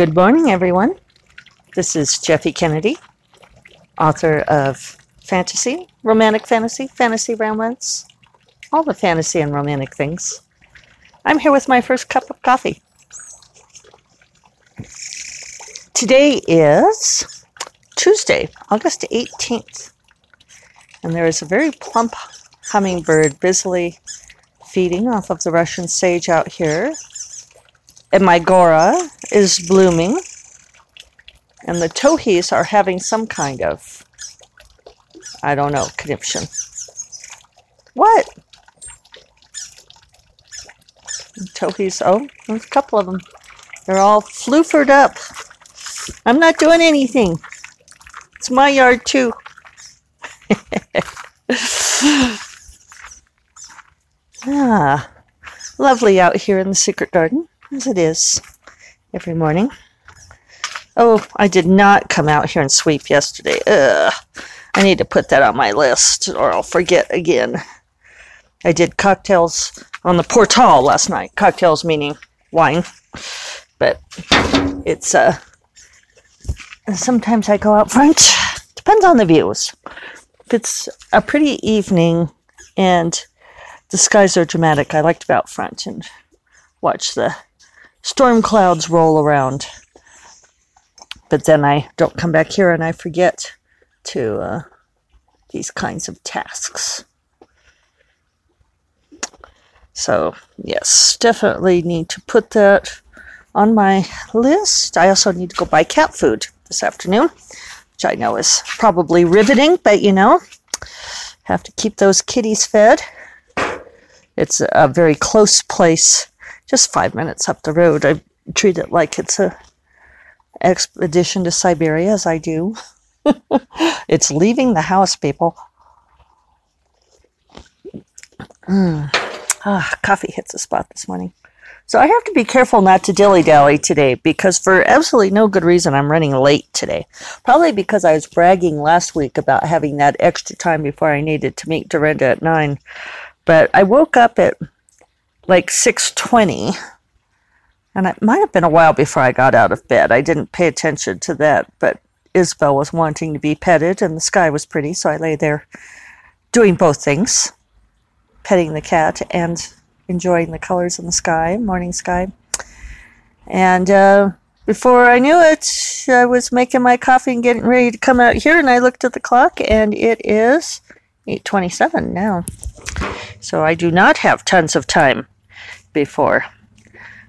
Good morning, everyone. This is Jeffe Kennedy, author of fantasy, romantic fantasy, fantasy romance, all the fantasy and romantic things. I'm here with my first cup of coffee. Today is Tuesday, August 18th, and there is a very plump hummingbird busily feeding off of the Russian sage out here. And my Gora is blooming, and the towhees are having some kind of, I don't know, conniption. What? Towhees, oh, there's a couple of them. They're all floofered up. I'm not doing anything. It's my yard too. ah, lovely out here in the secret garden, as it is every morning. Oh, I did not come out here and sweep yesterday. Ugh. I need to put that on my list or I'll forget again. I did cocktails on the portal last night. Cocktails meaning wine. But it's uh sometimes I go out front. Depends on the views. If it's a pretty evening and the skies are dramatic, I like to be out front and watch the storm clouds roll around. But then I don't come back here and I forget to uh, these kinds of tasks. So, yes, definitely need to put that on my list. I also need to go buy cat food this afternoon, which I know is probably riveting, but you know, have to keep those kitties fed. It's a very close place, just five minutes up the road. I treat it like it's a expedition to Siberia, as I do. it's leaving the house, people. Mm. Ah, coffee hits the spot this morning. So I have to be careful not to dilly dally today because for absolutely no good reason I'm running late today. Probably because I was bragging last week about having that extra time before I needed to meet Darynda at nine. But I woke up at like six twenty and it might have been a while before I got out of bed. I didn't pay attention to that, but Isabel was wanting to be petted and the sky was pretty, so I lay there doing both things petting the cat and enjoying the colors in the sky, morning sky. And uh, before I knew it, I was making my coffee and getting ready to come out here, and I looked at the clock, and it is 8:27 now. So I do not have tons of time before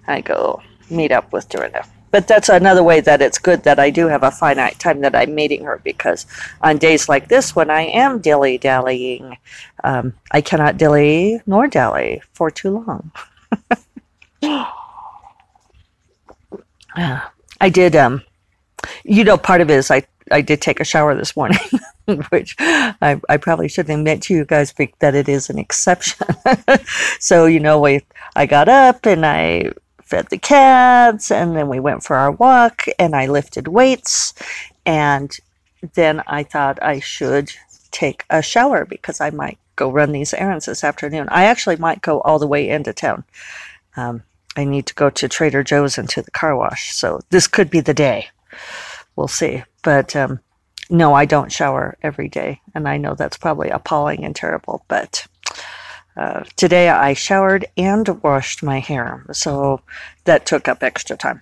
I go meet up with Darynda. But that's another way that it's good that I do have a finite time that I'm meeting her because on days like this, when I am dilly dallying, um, I cannot dilly nor dally for too long. I did, um, you know, part of it is I, I did take a shower this morning, which I, I probably shouldn't admit to you guys that it is an exception. so, you know, we, I got up and I fed the cats and then we went for our walk and I lifted weights and then I thought I should take a shower because I might go run these errands this afternoon. I actually might go all the way into town. Um, I need to go to Trader Joe's and to the car wash, so this could be the day. We'll see. But um, no, I don't shower every day, and I know that's probably appalling and terrible, but uh, today I showered and washed my hair, so that took up extra time.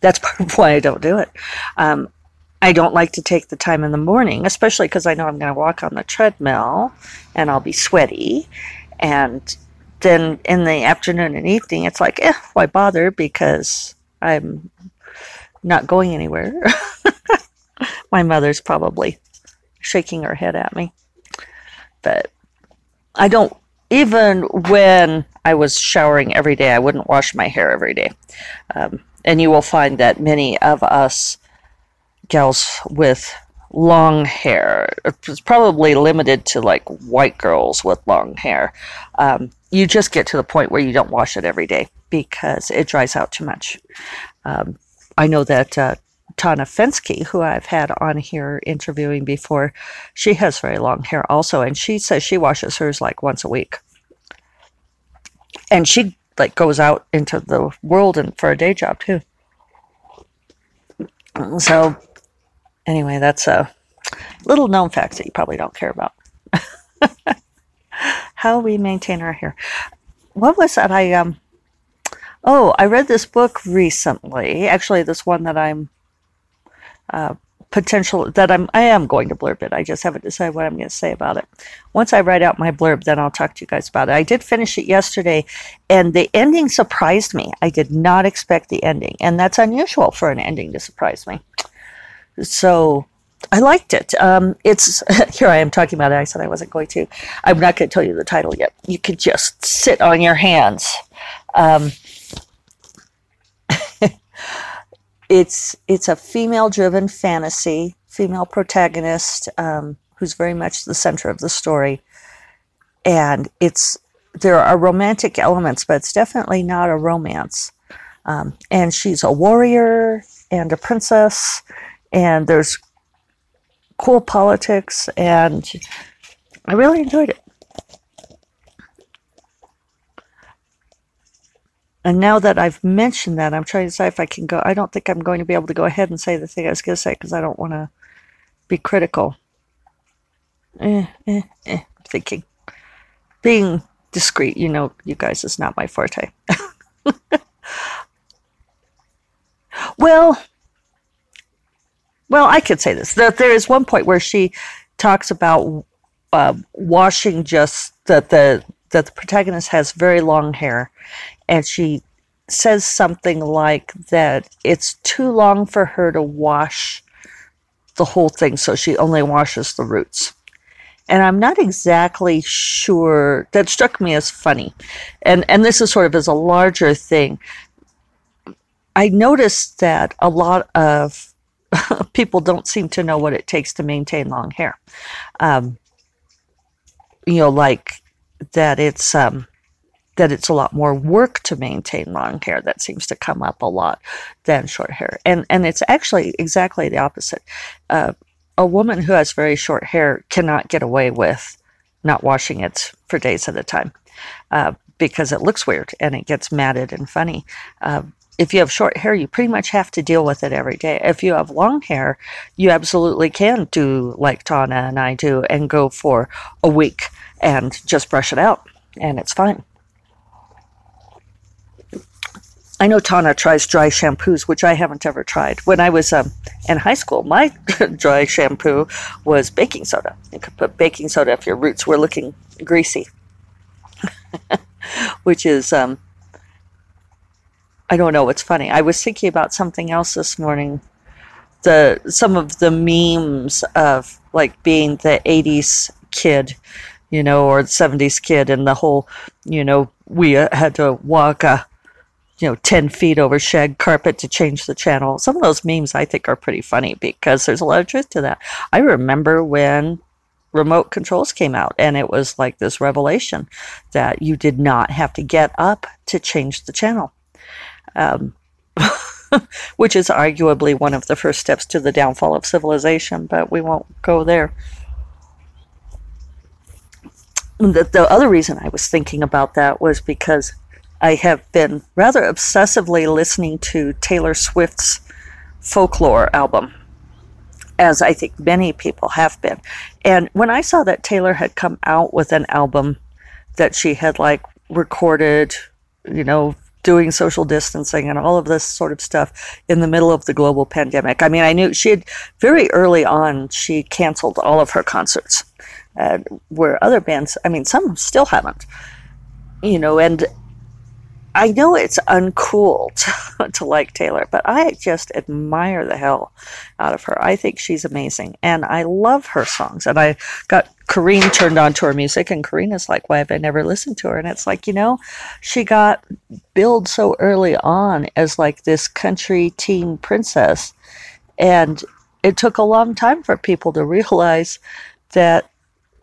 That's part of why I don't do it. Um, I don't like to take the time in the morning, especially because I know I'm going to walk on the treadmill and I'll be sweaty. And then in the afternoon and evening, it's like, eh, why bother? Because I'm not going anywhere. my mother's probably shaking her head at me. But I don't even when I was showering every day, I wouldn't wash my hair every day. Um, and you will find that many of us gals with long hair, it's probably limited to like white girls with long hair. Um, you just get to the point where you don't wash it every day because it dries out too much. Um, I know that uh, Tana Fensky, who I've had on here interviewing before, she has very long hair also, and she says she washes hers like once a week. And she like goes out into the world and for a day job too. So, anyway, that's a little known fact that you probably don't care about. How we maintain our hair. What was that? I um. Oh, I read this book recently. Actually, this one that I'm uh, potential that I'm I am going to blurb it. I just haven't decided what I'm going to say about it. Once I write out my blurb, then I'll talk to you guys about it. I did finish it yesterday, and the ending surprised me. I did not expect the ending, and that's unusual for an ending to surprise me. So I liked it. Um, it's here I am talking about it. I said I wasn't going to. I'm not going to tell you the title yet. You could just sit on your hands. Um, it's it's a female driven fantasy, female protagonist um, who's very much the center of the story, and it's there are romantic elements, but it's definitely not a romance. Um, and she's a warrior and a princess, and there's cool politics, and I really enjoyed it. And now that I've mentioned that, I'm trying to decide if I can go. I don't think I'm going to be able to go ahead and say the thing I was going to say because I don't want to be critical. Eh, eh, eh, I'm thinking. Being discreet, you know, you guys, is not my forte. well, well, I could say this. That there is one point where she talks about uh, washing just that the that the protagonist has very long hair and she says something like that it's too long for her to wash the whole thing, so she only washes the roots. And I'm not exactly sure. That struck me as funny, and and this is sort of as a larger thing. I noticed that a lot of people don't seem to know what it takes to maintain long hair. Um, you know, like that it's um, that it's a lot more work to maintain long hair. That seems to come up a lot than short hair. And, and it's actually exactly the opposite. Uh, a woman who has very short hair cannot get away with not washing it for days at a time uh, because it looks weird and it gets matted and funny. Uh, if you have short hair, you pretty much have to deal with it every day. If you have long hair, you absolutely can do like Tana and I do and go for a week and just brush it out and it's fine. I know Tana tries dry shampoos, which I haven't ever tried. When I was um, in high school, my dry shampoo was baking soda. You could put baking soda if your roots were looking greasy, which is, um, I don't know what's funny. I was thinking about something else this morning. The some of the memes of like being the '80s kid, you know, or the '70s kid, and the whole, you know, we uh, had to walk a you know, 10 feet over shag carpet to change the channel. Some of those memes I think are pretty funny because there's a lot of truth to that. I remember when remote controls came out and it was like this revelation that you did not have to get up to change the channel. Um, which is arguably one of the first steps to the downfall of civilization, but we won't go there. The, the other reason I was thinking about that was because I have been rather obsessively listening to Taylor Swift's folklore album, as I think many people have been. And when I saw that Taylor had come out with an album that she had like recorded, you know, doing social distancing and all of this sort of stuff in the middle of the global pandemic. I mean, I knew she had very early on, she canceled all of her concerts, uh, where other bands, I mean, some still haven't, you know, and I know it's uncool to, to, like Taylor, but I just admire the hell out of her. I think she's amazing, and I love her songs. And I got Corrine turned on to her music, and Corrine is like, "Why have I never listened to her?" And it's like, you know, she got billed so early on as like this country teen princess, and it took a long time for people to realize that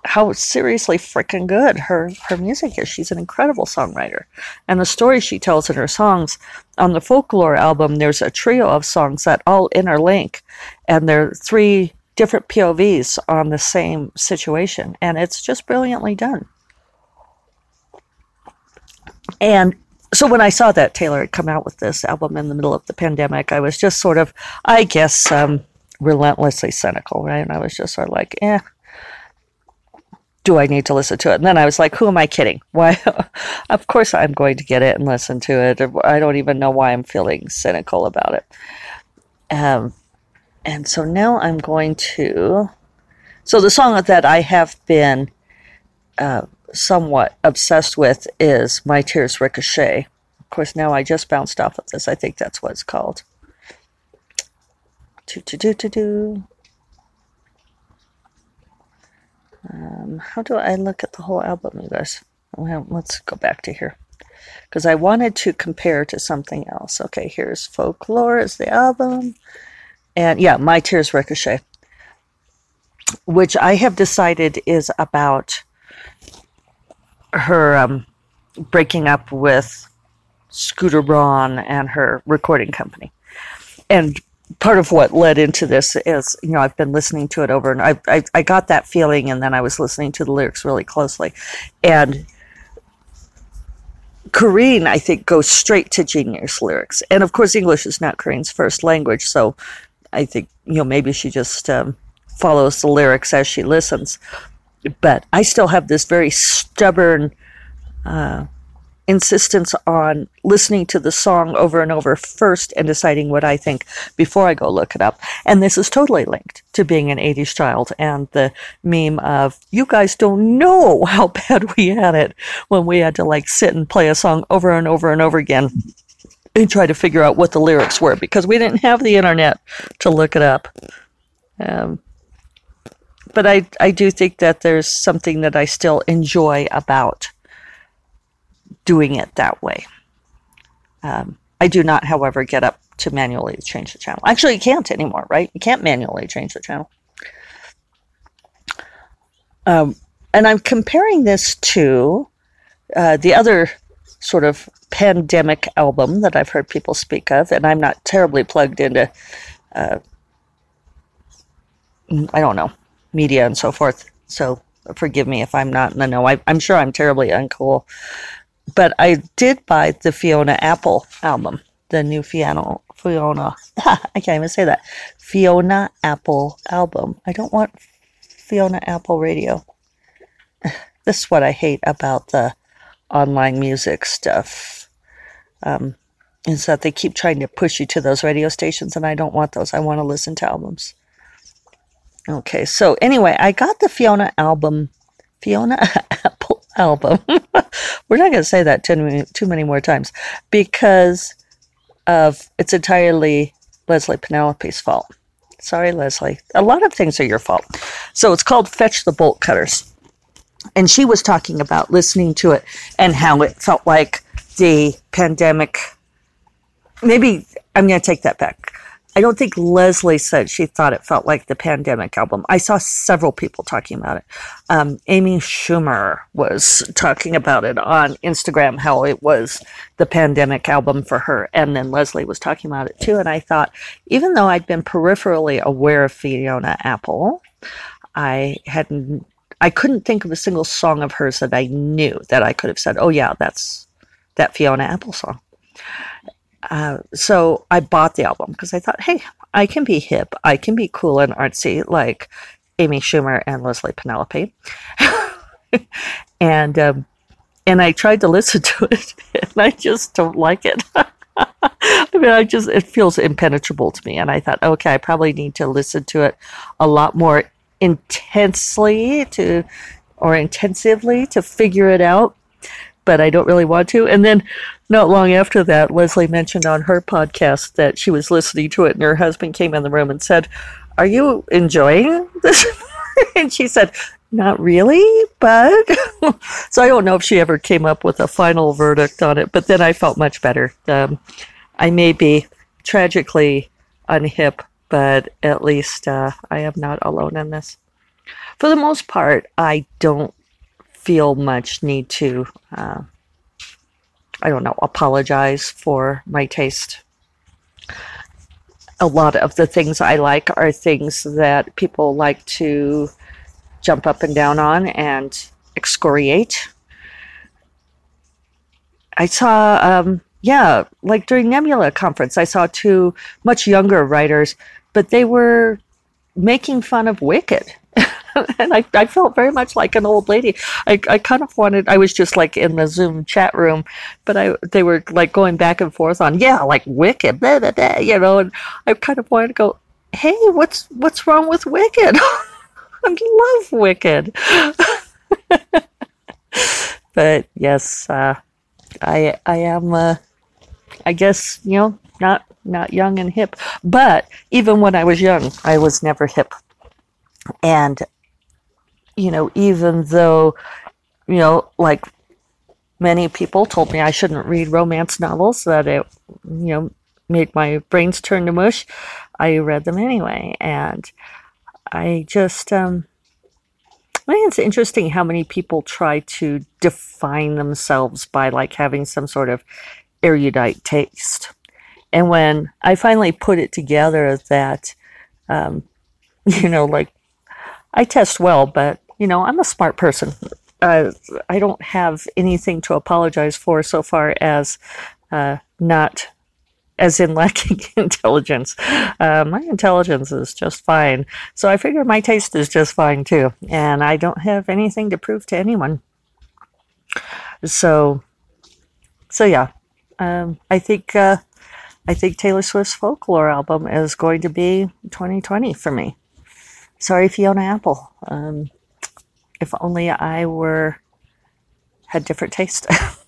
how seriously freaking good her her music is. She's an incredible songwriter, and the stories she tells in her songs on the folklore album. There's a trio of songs that all interlink, and they're three different POVs on the same situation, and it's just brilliantly done. And so when I saw that Taylor had come out with this album in the middle of the pandemic, I was just sort of, I guess, um, relentlessly cynical, right? And I was just sort of like, eh, do I need to listen to it? And then I was like, who am I kidding? Why? of course I'm going to get it and listen to it. I don't even know why I'm feeling cynical about it. Um, and so now I'm going to. So the song that I have been uh, somewhat obsessed with is My Tears Ricochet. Of course, now I just bounced off of this. I think that's what it's called. Do, do, do, do, do. Um, how do I look at the whole album, you guys? Well, let's go back to here. Because I wanted to compare to something else. Okay, here's Folklore is the album. And yeah, My Tears Ricochet. Which I have decided is about her um, breaking up with Scooter Braun and her recording company. And part of what led into this is, you know, I've been listening to it over and I, I, I got that feeling and then I was listening to the lyrics really closely. And Kareen, I think, goes straight to genius lyrics. And of course, English is not Kareen's first language. So I think, you know, maybe she just um, follows the lyrics as she listens but I still have this very stubborn uh, insistence on listening to the song over and over first and deciding what I think before I go look it up. And this is totally linked to being an 80s child and the meme of, you guys don't know how bad we had it when we had to like sit and play a song over and over and over again and try to figure out what the lyrics were because we didn't have the internet to look it up. Um, but I, I do think that there's something that I still enjoy about doing it that way. Um, I do not, however, get up to manually change the channel. Actually, you can't anymore, right? You can't manually change the channel. Um, and I'm comparing this to uh, the other sort of pandemic album that I've heard people speak of, and I'm not terribly plugged into, uh, I don't know, media and so forth. So forgive me if I'm not the know. I, am sure I'm terribly uncool. But I did buy the Fiona Apple album, the new Fiona, Fiona, I can't even say that, Fiona Apple album. I don't want Fiona Apple radio. This is what I hate about the online music stuff. Um, is that they keep trying to push you to those radio stations, and I don't want those. I want to listen to albums. Okay, so anyway, I got the Fiona album, Fiona album. We're not going to say that too, too many more times because of it's entirely Leslye Penelope's fault. Sorry, Leslye. A lot of things are your fault. So it's called Fetch the Bolt Cutters. And she was talking about listening to it and how it felt like the pandemic. Maybe I'm going to take that back. I don't think Leslye said she thought it felt like the pandemic album. I saw several people talking about it. Um, Amy Schumer was talking about it on Instagram, how it was the pandemic album for her. And then Leslye was talking about it too. And I thought, even though I'd been peripherally aware of Fiona Apple, I hadn't, I couldn't think of a single song of hers that I knew that I could have said, oh yeah, that's that Fiona Apple song. Uh, so I bought the album because I thought, hey, I can be hip, I can be cool and artsy like Amy Schumer and Leslye Penelope, and um, and I tried to listen to it, and I just don't like it. I mean, I just it feels impenetrable to me, and I thought, okay, I probably need to listen to it a lot more intensely to or intensively to figure it out but I don't really want to. And then not long after that, Leslye mentioned on her podcast that she was listening to it, and her husband came in the room and said, Are you enjoying this? and she said, Not really, but. so I don't know if she ever came up with a final verdict on it, but then I felt much better. Um, I may be tragically unhip, but at least uh, I am not alone in this. For the most part, I don't feel much need to, uh, I don't know, apologize for my taste. A lot of the things I like are things that people like to jump up and down on and excoriate. I saw, um, yeah, like during Nebula conference, I saw two much younger writers, but they were making fun of Wicked. and I, I felt very much like an old lady. I, I kind of wanted, I was just like in the Zoom chat room, but I they were like going back and forth on, yeah, like Wicked, blah, blah, blah, you know, and I kind of wanted to go, hey, what's what's wrong with Wicked? I love Wicked. but yes, uh, I I am uh, I guess you know not not young and hip, but even when I was young, I was never hip, and you know even though you know like many people told me I shouldn't read romance novels that it you know made my brains turn to mush, I read them anyway, and I just um, I think it's interesting how many people try to define themselves by like having some sort of erudite taste. And when I finally put it together that, um, you know, like I test well, but, you know, I'm a smart person. Uh, I don't have anything to apologize for so far as uh, not as in lacking intelligence. Uh, my intelligence is just fine. So I figure my taste is just fine too. And I don't have anything to prove to anyone. So, so yeah, um, I think, uh, I think Taylor Swift's folklore album is going to be 2020 for me. Sorry, Fiona Apple. Um, if only I were had different taste.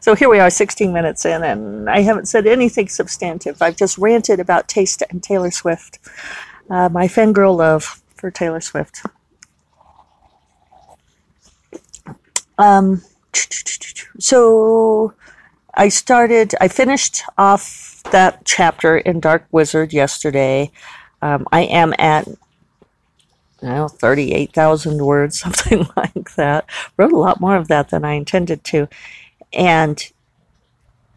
So here we are, 16 minutes in, and I haven't said anything substantive. I've just ranted about Taste and Taylor Swift, uh, my fangirl love for Taylor Swift. Um, so I started, I finished off that chapter in Dark Wizard yesterday. Um, I am at know, 38,000 words, something like that. Wrote a lot more of that than I intended to. And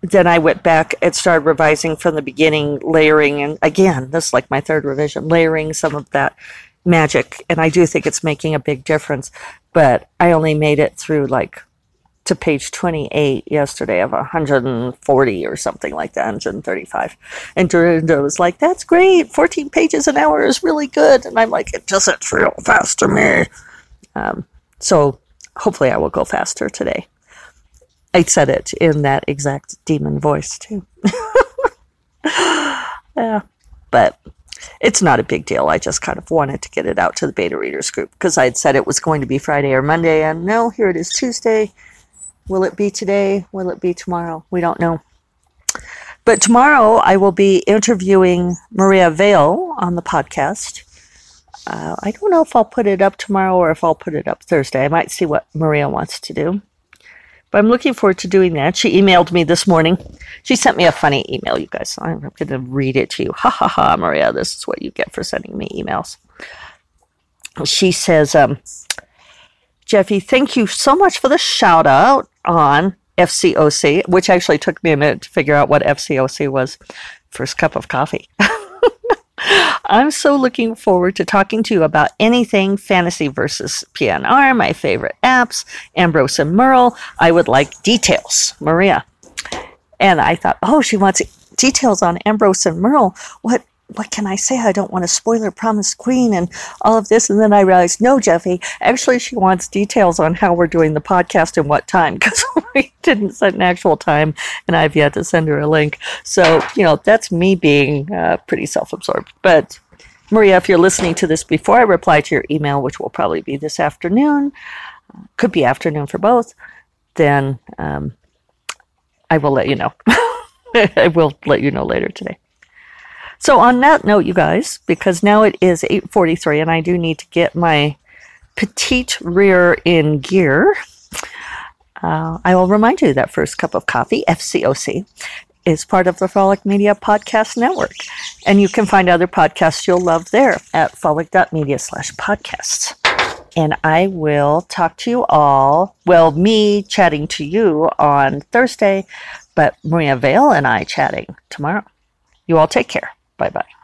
then I went back and started revising from the beginning, layering, and again, this is like my third revision, layering some of that magic. And I do think it's making a big difference. But I only made it through like to page 28 yesterday of 140 or something like that, 135. And Darynda was like, that's great. 14 pages an hour is really good. And I'm like, it doesn't feel fast to me. Um, so hopefully I will go faster today. I said it in that exact demon voice too. yeah, but it's not a big deal. I just kind of wanted to get it out to the beta readers group because I had said it was going to be Friday or Monday, and no, here it is Tuesday. Will it be today? Will it be tomorrow? We don't know. But tomorrow I will be interviewing Maria Vale on the podcast. Uh, I don't know if I'll put it up tomorrow or if I'll put it up Thursday. I might see what Maria wants to do. But I'm looking forward to doing that. She emailed me this morning. She sent me a funny email, you guys. I'm going to read it to you. Ha ha ha, Maria. This is what you get for sending me emails. She says, um, Jeffe, thank you so much for the shout out on FCOC, which actually took me a minute to figure out what FCOC was. First cup of coffee. I'm so looking forward to talking to you about anything fantasy versus PNR, my favorite apps, Ambrose and Merle. I would like details, Maria. And I thought, oh, she wants details on Ambrose and Merle. What what can I say? I don't want to spoil her promised queen and all of this. And then I realized, no, Jeffe, actually, she wants details on how we're doing the podcast and what time because we didn't set an actual time and I've yet to send her a link. So, you know, that's me being uh, pretty self absorbed. But Maria, if you're listening to this before I reply to your email, which will probably be this afternoon, could be afternoon for both, then um, I will let you know. I will let you know later today. So on that note, you guys, because now it is 8:43 and I do need to get my petite rear in gear. Uh, I will remind you that First Cup of Coffee, FCOC, is part of the Frolic Media Podcast Network. And you can find other podcasts you'll love there at frolic.media slash podcasts. And I will talk to you all, well, me chatting to you on Thursday, but Maria Vale and I chatting tomorrow. You all take care. Bye bye.